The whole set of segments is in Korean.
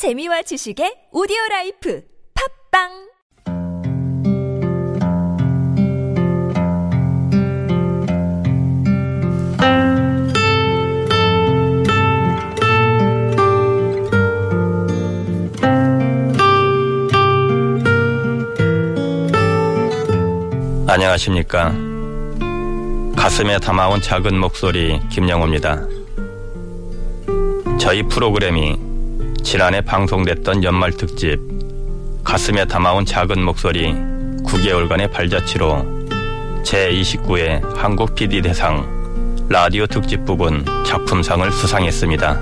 재미와 지식의 오디오 라이프 팝빵 안녕하십니까. 가슴에 담아온 작은 목소리 김영호입니다. 저희 프로그램이 지난해 방송됐던 연말 특집 가슴에 담아온 작은 목소리 9개월간의 발자취로 제29회 한국 PD 대상 라디오 특집 부분 작품상을 수상했습니다.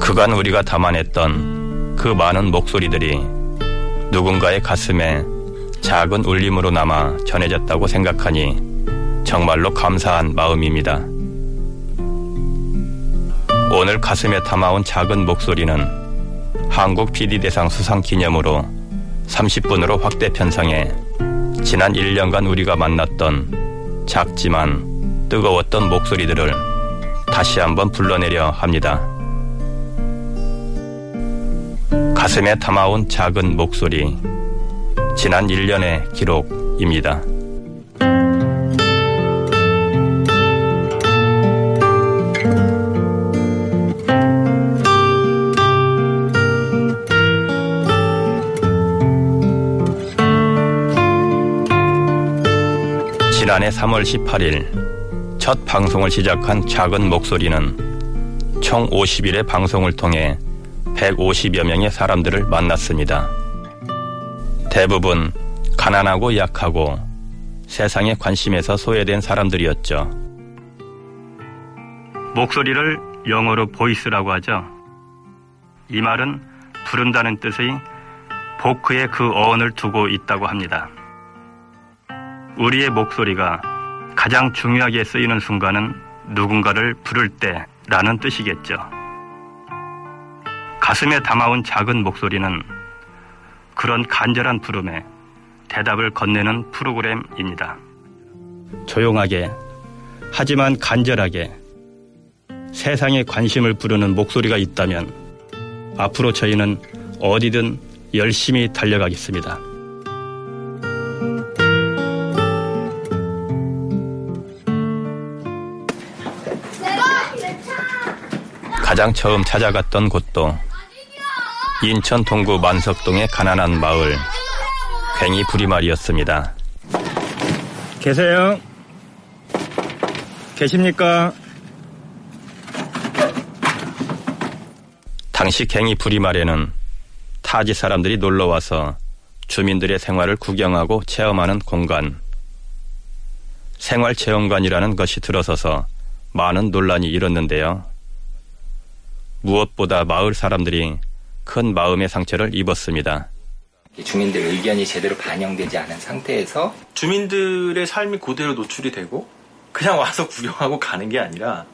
그간 우리가 담아냈던 그 많은 목소리들이 누군가의 가슴에 작은 울림으로 남아 전해졌다고 생각하니 정말로 감사한 마음입니다. 오늘 가슴에 담아온 작은 목소리는 한국 PD대상 수상 기념으로 30분으로 확대 편성해 지난 1년간 우리가 만났던 작지만 뜨거웠던 목소리들을 다시 한번 불러내려 합니다. 가슴에 담아온 작은 목소리. 지난 1년의 기록입니다. 지난해 3월 18일 첫 방송을 시작한 작은 목소리는 총 50일의 방송을 통해 150여 명의 사람들을 만났습니다. 대부분 가난하고 약하고 세상의 관심에서 소외된 사람들이었죠. 목소리를 영어로 보이스라고 하죠. 이 말은 부른다는 뜻의 보크에 그 어원을 두고 있다고 합니다. 우리의 목소리가 가장 중요하게 쓰이는 순간은 누군가를 부를 때라는 뜻이겠죠. 가슴에 담아온 작은 목소리는 그런 간절한 부름에 대답을 건네는 프로그램입니다. 조용하게, 하지만 간절하게 세상의 관심을 부르는 목소리가 있다면 앞으로 저희는 어디든 열심히 달려가겠습니다. 가장 처음 찾아갔던 곳도 인천 동구 만석동의 가난한 마을 괭이 부리말이었습니다. 계세요? 계십니까? 당시 괭이 부리말에는 타지 사람들이 놀러와서 주민들의 생활을 구경하고 체험하는 공간, 생활체험관이라는 것이 들어서서 많은 논란이 일었는데요. 무엇보다 마을 사람들이 큰 마음의 상처를 입었습니다. 주민들 의견이 제대로 반영되지 않은 상태에서 주민들의 삶이 그대로 노출이 되고 그냥 와서 구경하고 가는 게 아니라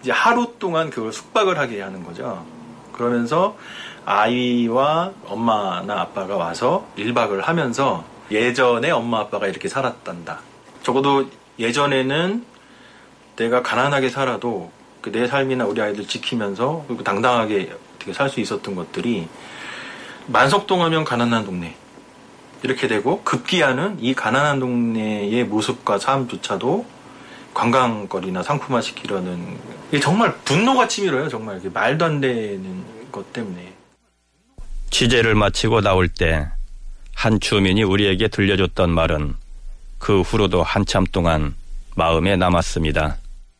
이제 하루 동안 그걸 숙박을 하게 하는 거죠. 그러면서 아이와 엄마나 아빠가 와서 1박을 하면서 예전에 엄마 아빠가 이렇게 살았단다. 적어도 예전에는 내가 가난하게 살아도 그 내 삶이나 우리 아이들 지키면서 그리고 당당하게 어떻게 살 수 있었던 것들이 만석동 하면 가난한 동네. 이렇게 되고 급기야는 이 가난한 동네의 모습과 삶조차도 관광거리나 상품화 시키려는 이게 정말 분노가 치밀어요 정말. 이게 말도 안 되는 것 때문에. 취재를 마치고 나올 때 한 주민이 우리에게 들려줬던 말은 그 후로도 한참 동안 마음에 남았습니다.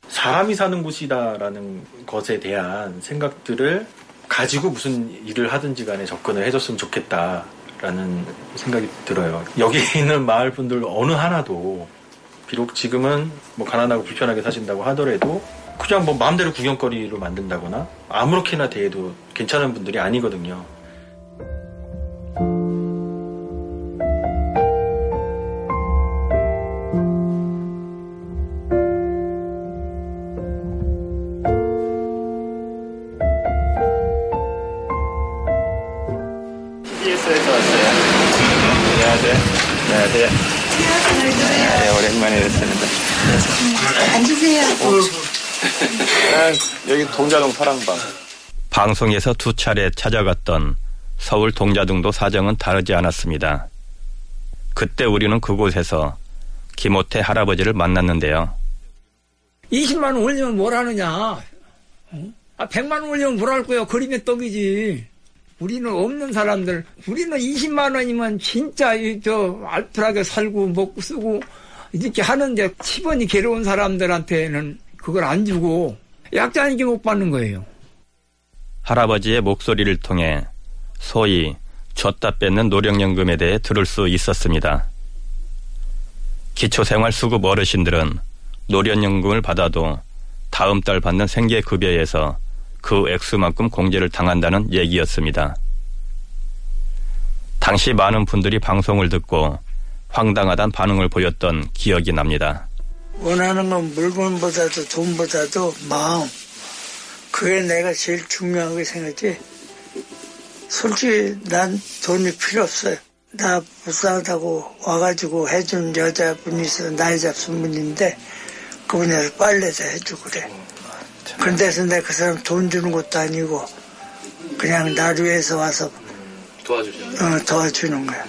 사람이 사는 곳이다라는 것에 대한 생각들을 가지고 무슨 일을 하든지 간에 접근을 해줬으면 좋겠다라는 생각이 들어요. 여기 있는 마을 분들 어느 하나도 비록 지금은 뭐 가난하고 불편하게 사신다고 하더라도 그냥 뭐 마음대로 구경거리로 만든다거나 아무렇게나 대해도 괜찮은 분들이 아니거든요. 아, 여기 동자동 파랑방. 방송에서 두 차례 찾아갔던 서울 동자등도 사정은 다르지 않았습니다. 그때 우리는 그곳에서 김호태 할아버지를 만났는데요. 20만 원 올리면 뭘 하느냐? 어? 아, 100만 원 올리면 뭘 할 거야? 그림의 떡이지. 우리는 없는 사람들, 우리는 20만 원이면 진짜 이, 저 알뜰하게 살고 먹고 쓰고 이렇게 하는데 10원이 괴로운 사람들한테는 그걸 안 주고 약자니까 못 받는 거예요. 할아버지의 목소리를 통해 소위 줬다 뺏는 노령연금에 대해 들을 수 있었습니다. 기초생활수급 어르신들은 노령연금을 받아도 다음 달 받는 생계급여에서 그 액수만큼 공제를 당한다는 얘기였습니다. 당시 많은 분들이 방송을 듣고 황당하단 반응을 보였던 기억이 납니다. 원하는 건 물건보다도 돈보다도 마음. 그게 내가 제일 중요하게 생각했지. 솔직히 난 돈이 필요 없어요. 나 불쌍하다고 와가지고 해준 여자분이 있어 나이 잡순 분인데 그분이 빨래도 해주고 그래. 그런데서 내가 그 사람 돈 주는 것도 아니고 그냥 나를 위해서 와서 도와주시는 어, 도와주는 거야.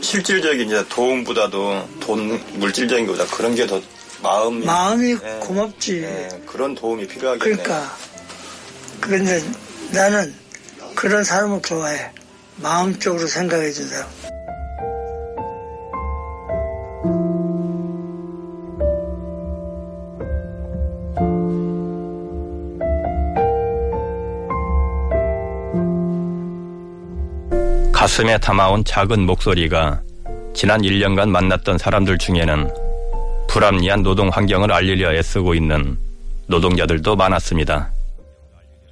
실질적인 이제 도움보다도 돈 물질적인 것보다 그런 게 더 마음이 마음이 네. 고맙지. 네, 그런 도움이 필요하겠네요. 그러니까. 그런데 나는 그런 사람을 좋아해. 마음적으로 생각해 준 사람. 가슴에 담아온 작은 목소리가 지난 1년간 만났던 사람들 중에는 불합리한 노동 환경을 알리려 애쓰고 있는 노동자들도 많았습니다.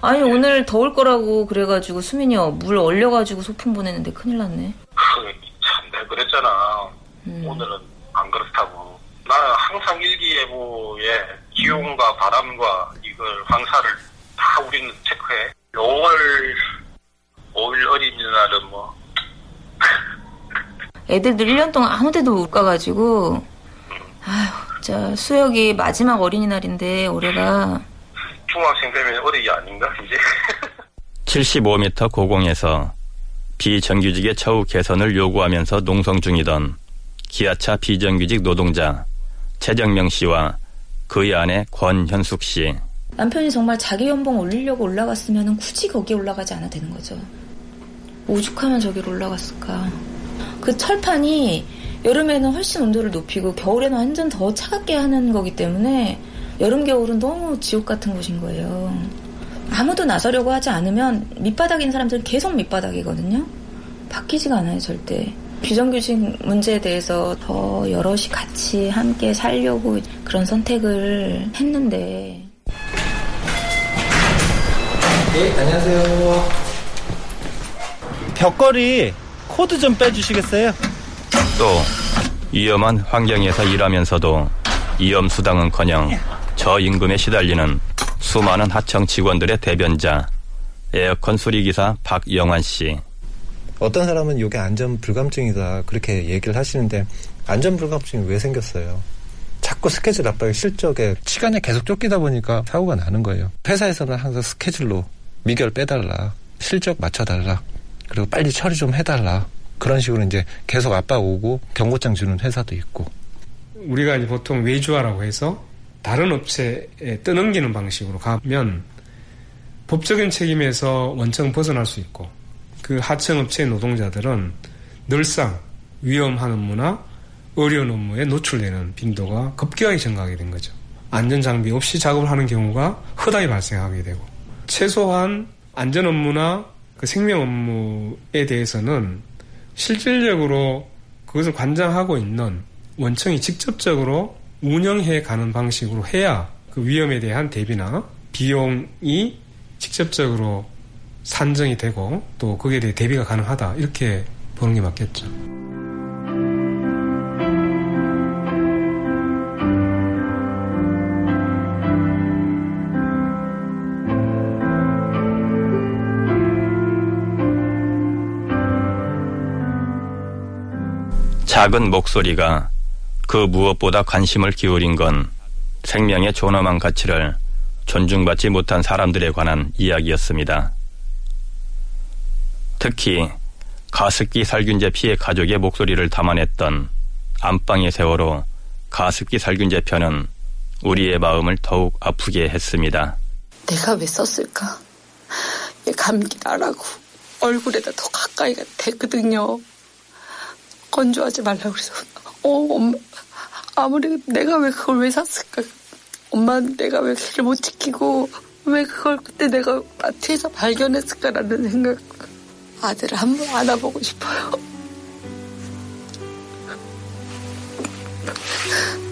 아니 오늘 더울 거라고 그래가지고 수민이요 물 얼려가지고 소풍 보내는데 큰일 났네. 참, 내가 그랬잖아. 음. 오늘은 안 그렇다고. 나는 항상 일기예보에 기온과 바람과 이걸 황사를 다 우리는 체크해. 5월 5일 어린이날은 뭐 애들들 1년 동안 아무 데도 못 가가지고 아휴 진짜 수혁이 마지막 어린이날인데 올해가 중학생 되면 어린이 아닌가 이제. 75m 고공에서 비정규직의 처우 개선을 요구하면서 농성 중이던 기아차 비정규직 노동자 최정명 씨와 그의 아내 권현숙 씨. 남편이 정말 자기 연봉 올리려고 올라갔으면 굳이 거기에 올라가지 않아도 되는 거죠. 오죽하면 저기로 올라갔을까. 그 철판이 여름에는 훨씬 온도를 높이고 겨울에는 완전 더 차갑게 하는 거기 때문에 여름 겨울은 너무 지옥 같은 곳인 거예요. 아무도 나서려고 하지 않으면 밑바닥인 사람들은 계속 밑바닥이거든요. 바뀌지가 않아요, 절대. 비정규직 문제에 대해서 더 여럿이 같이 함께 살려고 그런 선택을 했는데 벽걸이 코드 좀 빼주시겠어요? 또 위험한 환경에서 일하면서도 위험 수당은커녕 저임금에 시달리는 수많은 하청 직원들의 대변자 에어컨 수리기사 박영환 씨. 어떤 사람은 이게 안전 불감증이다 그렇게 얘기를 하시는데 안전 불감증이 왜 생겼어요? 자꾸 스케줄 압박에 실적에 시간에 계속 쫓기다 보니까 사고가 나는 거예요. 회사에서는 항상 스케줄로 미결 빼달라, 실적 맞춰달라, 그리고 빨리 처리 좀 해달라 그런 식으로 이제 계속 압박 오고 경고장 주는 회사도 있고 우리가 이제 보통 외주화라고 해서 다른 업체에 떠넘기는 방식으로 가면 법적인 책임에서 원청 벗어날 수 있고 그 하청 업체 노동자들은 늘상 위험한 업무나 어려운 업무에 노출되는 빈도가 급격하게 증가하게 된 거죠. 안전 장비 없이 작업을 하는 경우가 허다히 발생하게 되고 최소한 안전 업무나 그 생명 업무에 대해서는 실질적으로 그것을 관장하고 있는 원청이 직접적으로 운영해 가는 방식으로 해야 그 위험에 대한 대비나 비용이 직접적으로 산정이 되고 또 거기에 대해 대비가 가능하다 이렇게 보는 게 맞겠죠. 작은 목소리가 그 무엇보다 관심을 기울인 건 생명의 존엄한 가치를 존중받지 못한 사람들에 관한 이야기였습니다. 특히 가습기 살균제 피해 가족의 목소리를 담아냈던 안방의 세월호 가습기 살균제 편은 우리의 마음을 더욱 아프게 했습니다. 내가 왜 썼을까? 얘 감기 나라고 얼굴에다 더 가까이가 됐거든요. 건조하지 말라고 그래서 어 엄마 아무리 내가 왜 그걸 왜 샀을까? 엄마 내가 왜 걔를 못 지키고 왜 그걸 그때 내가 마트에서 발견했을까라는 생각 아들을 한 번 안아보고 싶어요.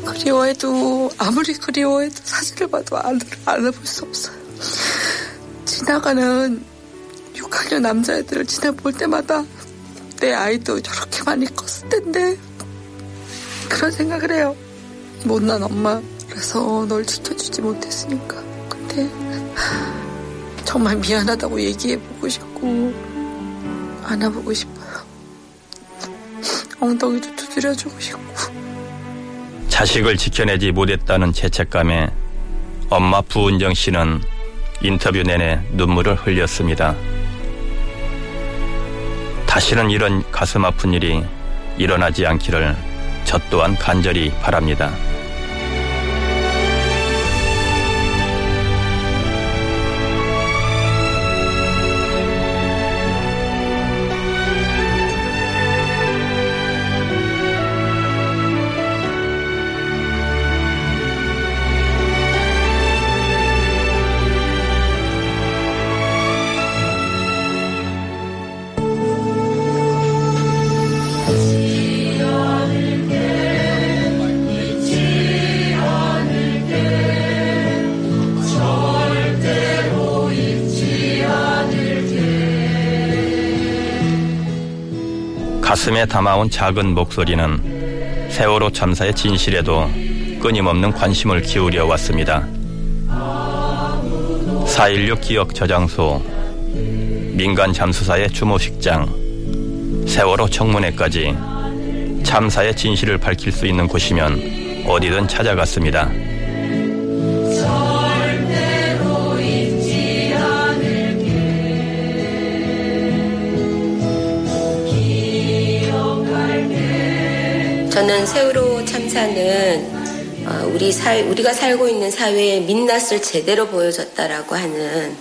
그리워해도 아무리 그리워해도 사진을 봐도 아들을 안아볼 수 없어요. 지나가는 6학년 남자애들을 지나볼 때마다 내 아이도 저렇게 많이 컸을 텐데 그런 생각을 해요. 못난 엄마라서 널 지켜주지 못했으니까. 근데 정말 미안하다고 얘기해보고 싶고 안아보고 싶어요. 엉덩이도 두드려주고 싶고. 자식을 지켜내지 못했다는 죄책감에 엄마 부은정 씨는 인터뷰 내내 눈물을 흘렸습니다. 다시는 이런 가슴 아픈 일이 일어나지 않기를 저 또한 간절히 바랍니다. 가슴에 담아온 작은 목소리는 세월호 참사의 진실에도 끊임없는 관심을 기울여 왔습니다. 4.16 기억 저장소, 민간 잠수사의 추모식장, 세월호 청문회까지 참사의 진실을 밝힐 수 있는 곳이면 어디든 찾아갔습니다. 저는 세월호 참사는 어, 우리 사 우리가 살고 있는 사회의 민낯을 제대로 보여줬다라고 하는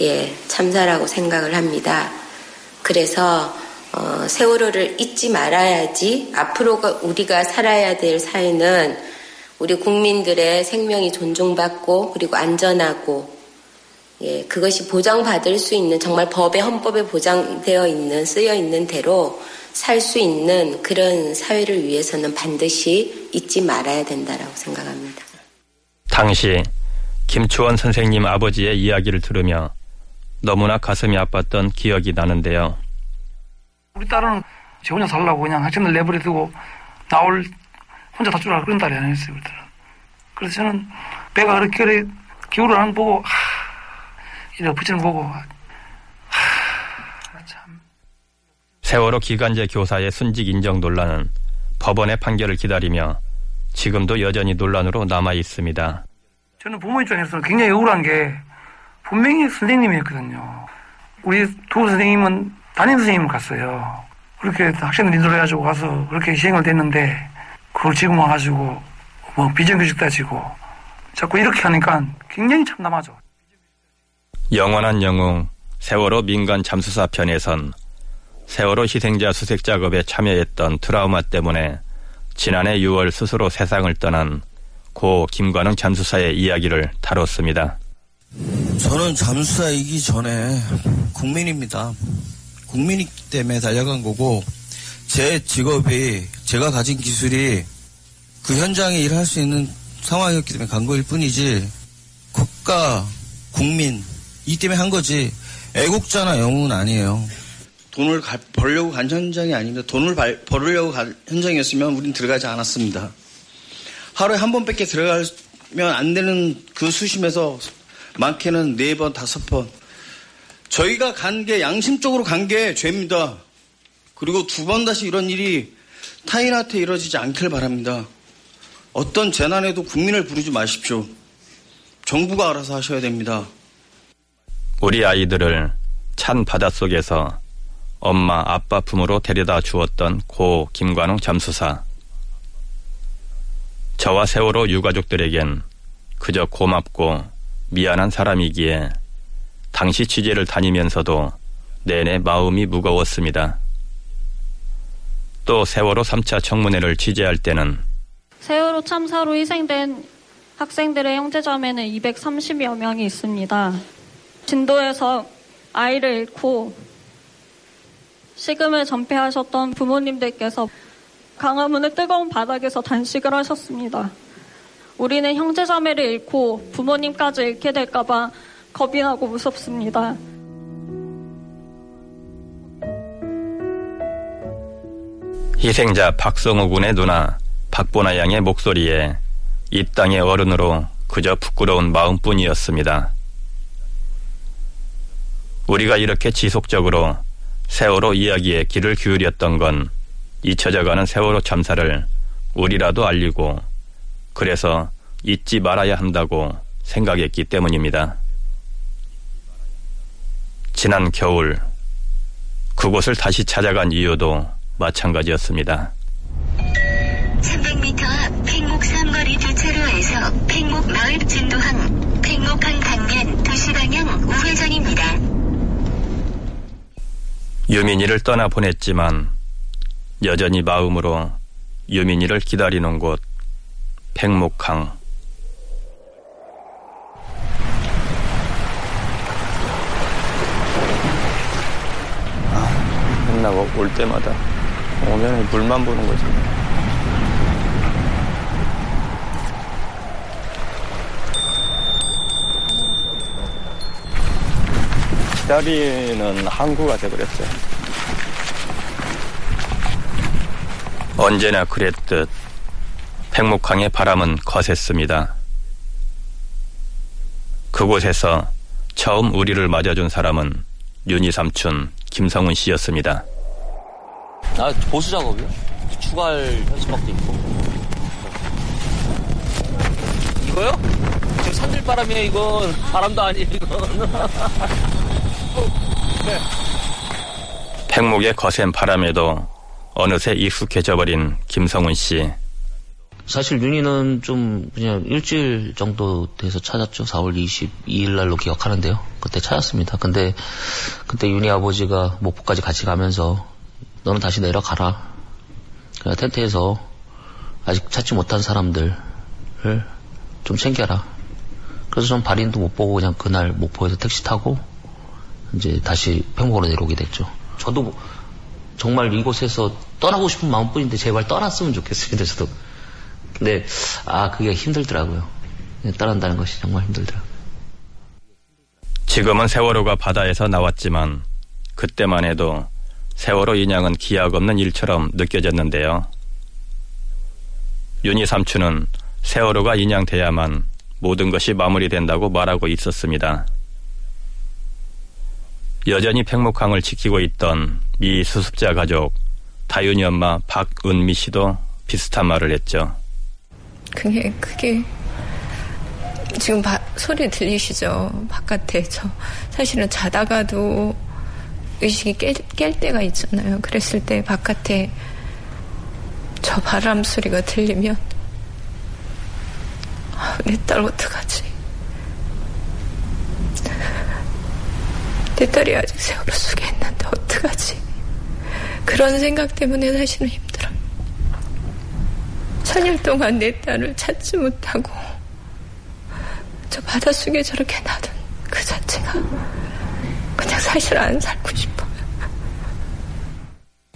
예 참사라고 생각을 합니다. 그래서 어, 세월호를 잊지 말아야지 앞으로 우리가 살아야 될 사회는 우리 국민들의 생명이 존중받고 그리고 안전하고 예 그것이 보장받을 수 있는 정말 법의 헌법에 보장되어 있는 쓰여 있는 대로 살 수 있는 그런 사회를 위해서는 반드시 잊지 말아야 된다라고 생각합니다. 당시 김추원 선생님 아버지의 이야기를 들으며 너무나 가슴이 아팠던 기억이 나는데요. 우리 딸은 지 혼자 살라고 그냥 학생들 내버려 두고 나올 혼자 다 줄라 그런 딸이 아니었어요. 우리 딸은. 그래서 저는 배가 그렇게 기울을 안 보고 하, 이래 붙이는 보고 세월호 기간제 교사의 순직 인정 논란은 법원의 판결을 기다리며 지금도 여전히 논란으로 남아 있습니다. 저는 부모 입장에서는 굉장히 억울한 게 분명히 선생님이었거든요. 우리 두 선생님은 담임 선생님을 갔어요. 그렇게 학생들 인솔해가지고 가서 그렇게 시행을 됐는데 그걸 지금 와가지고 뭐 비정규직 따지고 자꾸 이렇게 하니까 굉장히 참담하죠. 영원한 영웅 세월호 민간 잠수사 편에선 세월호 희생자 수색 작업에 참여했던 트라우마 때문에 지난해 6월 스스로 세상을 떠난 고 김관웅 잠수사의 이야기를 다뤘습니다. 저는 잠수사이기 전에 국민입니다. 국민이기 때문에 달려간 거고 제 직업이 제가 가진 기술이 그 현장에 일할 수 있는 상황이었기 때문에 간 거일 뿐이지 국가, 국민 이 때문에 한 거지 애국자나 영웅은 아니에요. 돈을 가, 벌려고 간 현장이 아닙니다. 돈을 발, 벌으려고 간 현장이었으면 우린 들어가지 않았습니다. 하루에 한 번밖에 들어가면 안 되는 그 수심에서 많게는 네 번, 다섯 번. 저희가 간 게 양심적으로 간 게 죄입니다. 그리고 두 번 다시 이런 일이 타인한테 이루어지지 않길 바랍니다. 어떤 재난에도 국민을 부르지 마십시오. 정부가 알아서 하셔야 됩니다. 우리 아이들을 찬 바닷속에서 엄마 아빠 품으로 데려다 주었던 고 김관웅 잠수사. 저와 세월호 유가족들에겐 그저 고맙고 미안한 사람이기에 당시 취재를 다니면서도 내내 마음이 무거웠습니다. 또 세월호 3차 청문회를 취재할 때는 세월호 참사로 희생된 학생들의 형제자매는 230여 명이 있습니다. 진도에서 아이를 잃고 식음을 전폐하셨던 부모님들께서 강화문의 뜨거운 바닥에서 단식을 하셨습니다. 우리는 형제자매를 잃고 부모님까지 잃게 될까봐 겁이 나고 무섭습니다. 희생자 박성우 군의 누나 박보나 양의 목소리에 이 땅의 어른으로 그저 부끄러운 마음뿐이었습니다. 우리가 이렇게 지속적으로 세월호 이야기에 귀를 기울였던 건 잊혀져가는 세월호 참사를 우리라도 알리고 그래서 잊지 말아야 한다고 생각했기 때문입니다. 지난 겨울 그곳을 다시 찾아간 이유도 마찬가지였습니다. 300m 앞 팽목 삼거리 교차로에서 팽목 마을 진도항 팽목항 방면 2시 방향 우회전입니다. 유민이를 떠나 보냈지만 여전히 마음으로 유민이를 기다리는 곳 팽목항 아, 맨날 올 때마다 오면 물만 보는 거지. 기다리는 항구가 돼버렸어요. 언제나 그랬듯 팽목항의 바람은 거셌습니다. 그곳에서 처음 우리를 맞아준 사람은 윤희 삼촌 김성훈 씨였습니다. 아, 보수 작업이요? 추가할 현수막도 있고. 이거요? 지금 산들바람이에요, 이건. 바람도 아니에요, 이건. 네. 팽목의 거센 바람에도 어느새 익숙해져 버린 김성훈 씨. 사실 윤희는 좀 그냥 일주일 정도 돼서 찾았죠. 4월 22일 날로 기억하는데요. 그때 찾았습니다. 근데 그때 윤희 아버지가 목포까지 같이 가면서 너는 다시 내려가라. 그냥 텐트에서 아직 찾지 못한 사람들을 좀 챙겨라. 그래서 전 발인도 못 보고 그냥 그날 목포에서 택시 타고 이제 다시 팽목으로 내려오게 됐죠. 저도 정말 이곳에서 떠나고 싶은 마음뿐인데 제발 떠났으면. 근데 저도 근데 아 그게 힘들더라고요. 떠난다는 것이 정말 힘들더라고요. 지금은 세월호가 바다에서 나왔지만 그때만 해도 세월호 인양은 기약 없는 일처럼 느껴졌는데요. 윤희 삼촌은 세월호가 인양돼야만 모든 것이 마무리된다고 말하고 있었습니다. 여전히 팽목항을 지키고 있던 미 수습자 가족 다윤이 엄마 박은미 씨도 비슷한 말을 했죠. 그게 그게 지금 바, 소리 들리시죠? 바깥에 저 사실은 자다가도 의식이 깰, 깰 때가 있잖아요. 그랬을 때 바깥에 저 바람 소리가 들리면 아, 내딸 어떡하지? 내 딸이 아직 세월호 속에 있는데 어떡하지? 그런 생각 때문에 사실은 힘들어요. 천일 동안 내 딸을 찾지 못하고 저 바닷속에 저렇게 놔둔 그 자체가 그냥 사실 안 살고 싶어요.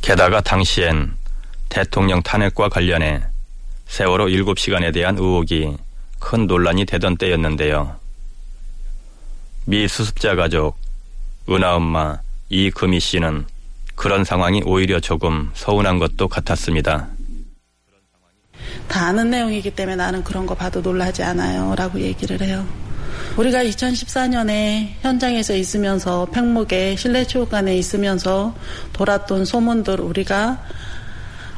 게다가 당시엔 대통령 탄핵과 관련해 세월호 7시간에 대한 의혹이 큰 논란이 되던 때였는데요. 미 수습자 가족 은하 엄마 이금희 씨는 그런 상황이 오히려 조금 서운한 것도 같았습니다. 다 아는 내용이기 때문에 나는 그런 거 봐도 놀라지 않아요. 라고 얘기를 해요. 우리가 2014년에 현장에서 있으면서 팽목에 실내체육관에 있으면서 돌았던 소문들 우리가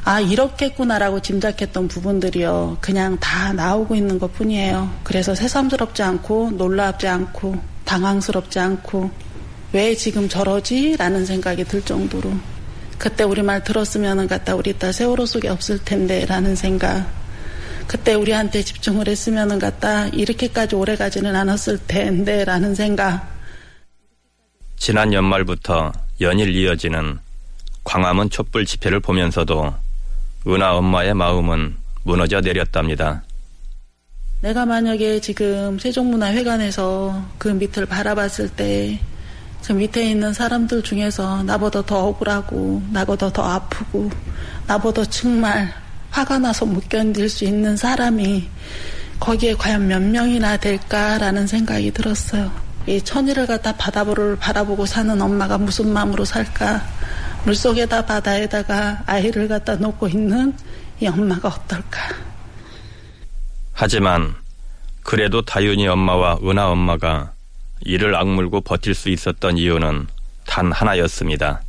아, 이렇겠구나라고 짐작했던 부분들이요. 그냥 다 나오고 있는 것 뿐이에요. 그래서 새삼스럽지 않고, 놀랍지 않고, 당황스럽지 않고, 왜 지금 저러지? 라는 생각이 들 정도로. 그때 우리 말 들었으면은 갖다 우리 딸 세월호 속에 없을 텐데, 라는 생각. 그때 우리한테 집중을 했으면은 갖다 이렇게까지 오래 가지는 않았을 텐데, 라는 생각. 지난 연말부터 연일 이어지는 광화문 촛불 집회를 보면서도 은하 엄마의 마음은 무너져 내렸답니다. 내가 만약에 지금 세종문화회관에서 그 밑을 바라봤을 때 그 밑에 있는 사람들 중에서 나보다 더 억울하고 나보다 더 아프고 나보다 정말 화가 나서 못 견딜 수 있는 사람이 거기에 과연 몇 명이나 될까라는 생각이 들었어요. 이 천일을 갖다 바다보를 바라보고 사는 엄마가 무슨 마음으로 살까? 물속에다 바다에다가 아이를 갖다 놓고 있는 이 엄마가 어떨까? 하지만 그래도 다윤이 엄마와 은하 엄마가 이를 악물고 버틸 수 있었던 이유는 단 하나였습니다.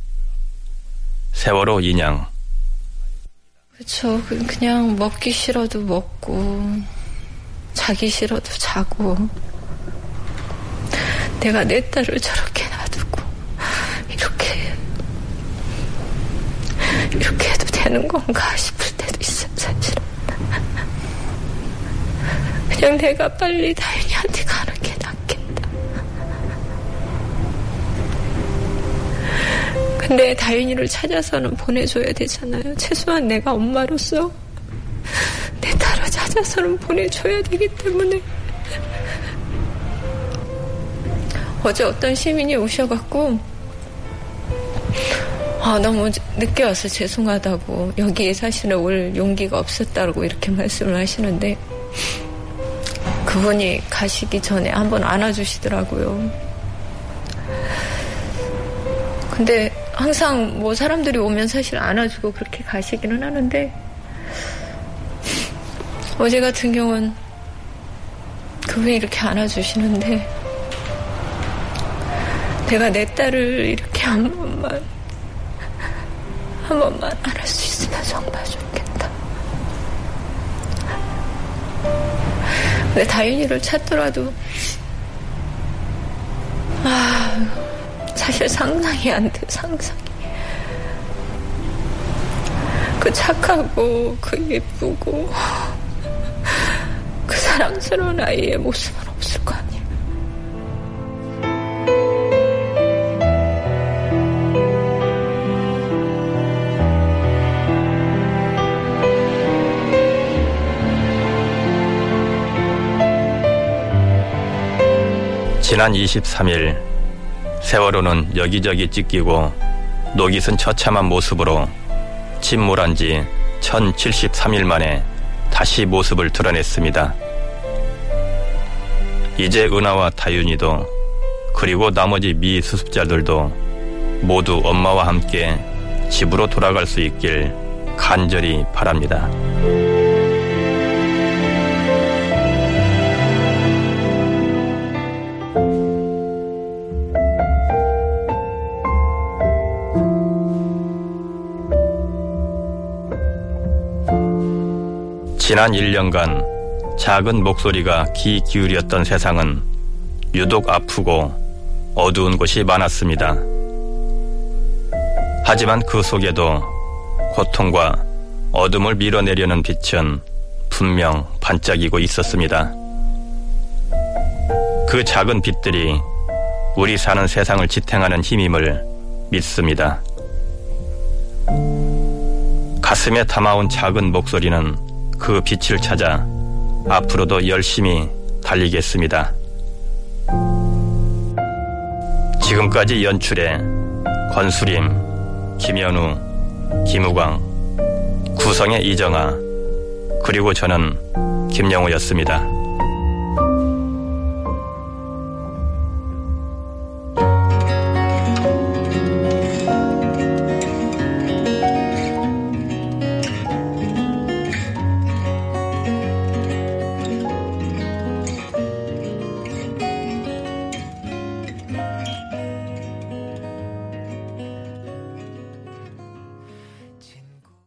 세월호 인양. 그쵸. 그냥 먹기 싫어도 먹고, 자기 싫어도 자고, 내가 내 딸을 저렇게 놔두고, 이렇게, 이렇게 해도 되는 건가 싶을 때도 있어요, 사실은. 그냥 내가 빨리 다윤이한테 가는 근데 다윤이를 찾아서는 보내줘야 되잖아요. 최소한 내가 엄마로서 내 딸을 찾아서는 보내줘야 되기 때문에. 어제 어떤 시민이 오셔갖고, 아, 너무 늦게 와서 죄송하다고, 여기에 사실은 올 용기가 없었다고 이렇게 말씀을 하시는데, 그분이 가시기 전에 한번 안아주시더라고요. 근데 항상 뭐 사람들이 오면 사실 안아주고 그렇게 가시기는 하는데, 어제 같은 경우는 그분이 이렇게 안아주시는데, 내가 내 딸을 이렇게 한 번만, 한 번만 안을 수 있으면 정말 좋겠다. 근데 다윤이를 찾더라도, 아, 사실 상상이 안 돼, 상상이. 그 착하고, 그 예쁘고, 그 사랑스러운 아이의 모습은 없을 거 아니야. 지난 23일 세월호는 여기저기 찢기고 녹이 쓴 처참한 모습으로 침몰한 지 1073일 만에 다시 모습을 드러냈습니다. 이제 은하와 다윤이도 그리고 나머지 미 수습자들도 모두 엄마와 함께 집으로 돌아갈 수 있길 간절히 바랍니다. 지난 1년간 작은 목소리가 귀 기울였던 세상은 유독 아프고 어두운 곳이 많았습니다. 하지만 그 속에도 고통과 어둠을 밀어내려는 빛은 분명 반짝이고 있었습니다. 그 작은 빛들이 우리 사는 세상을 지탱하는 힘임을 믿습니다. 가슴에 담아온 작은 목소리는 그 빛을 찾아 앞으로도 열심히 달리겠습니다. 지금까지 연출에 권수림, 김현우, 김우광, 구성의 이정아, 그리고 저는 김영우였습니다.